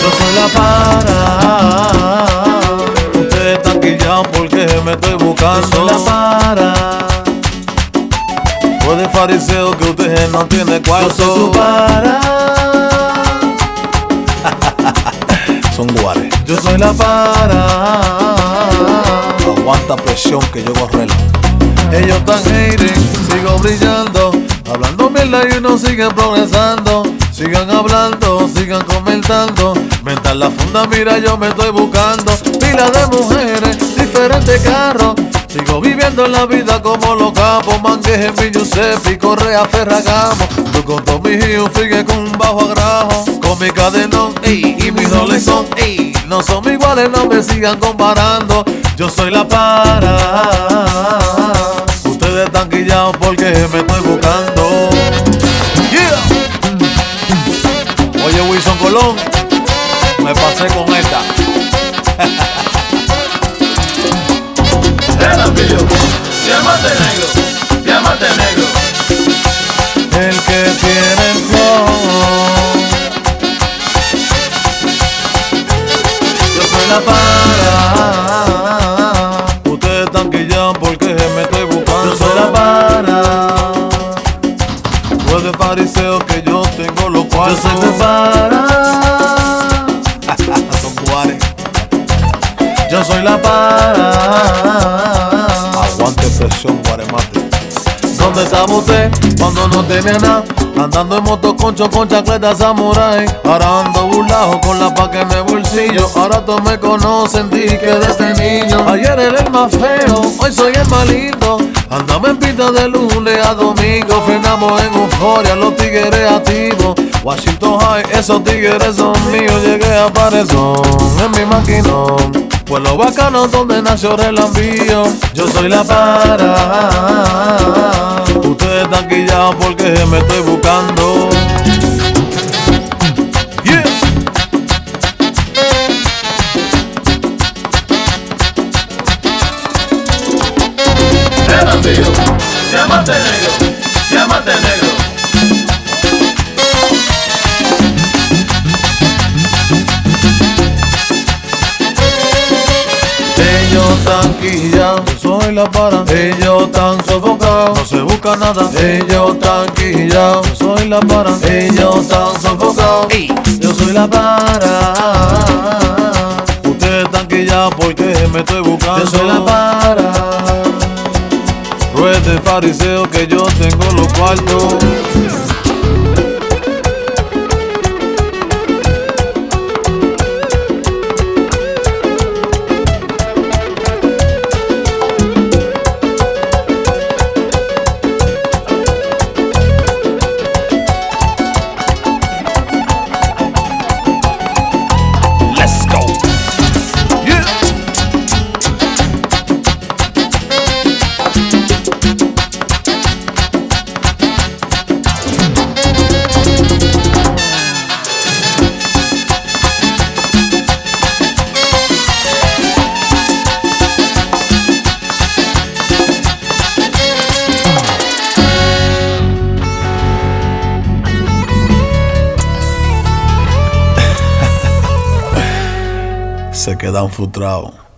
Yo la para. Ustedes están porque me estoy buscando. la para. Puede fariseo que ustedes no tienen cuarto. Yo soy tu para. Son guares. Yo soy la para. Aguanta presión que yo correlo. Ellos están hating, sigo brillando. Hablando mierda y uno sigue progresando. Sigan hablando, sigan comentando. Mental la funda, mira, yo me estoy buscando. Pila de mujeres, diferentes carros. Sigo viviendo la vida como los capos. Mangueje, mi Giuseppe, Correa, Ferragamo. Tú con mis hijos, sigue con un bajo agrajo. Con mi cadenón, ey, y mis roles son, ey. No son iguales, no me sigan comparando. Yo soy la para. Ustedes están guillados porque me estoy buscando. Yeah. Oye, Wilson Colón, me pasé con esta. El ambillo, diamante negro, diamante negro. El que tiene soy la para. Son guares. Yo soy la para. Aguante presión, guaremate. ¿Dónde estaba usted cuando no tenía nada? Andando en moto concho con chancleta samurai Ahora ando burlado con la paca en el bolsillo Ahora todos me conocen, dije que desde niño Ayer era el más feo, hoy soy el más lindo Andamos en pinta de lunes a domingo Frenamos en euforia, los tigres activos. Washington High, esos tigres son míos Llegué a Parezón en mi maquinón. Pues lo bacano donde nació el envío Yo soy la para. Ustedes están quillados porque me estoy buscando Diamante negro, diamante negro. Ellos están quillados, yo soy la para Ellos están sofocados, no se busca nada. Ellos están quillados, yo soy la para Ellos están sofocados, yo soy la para. Ustedes están quillados porque me estoy buscando. Yo soy la para Ruede fariseo que yo tengo los cuartos cabeça que é dá um futral.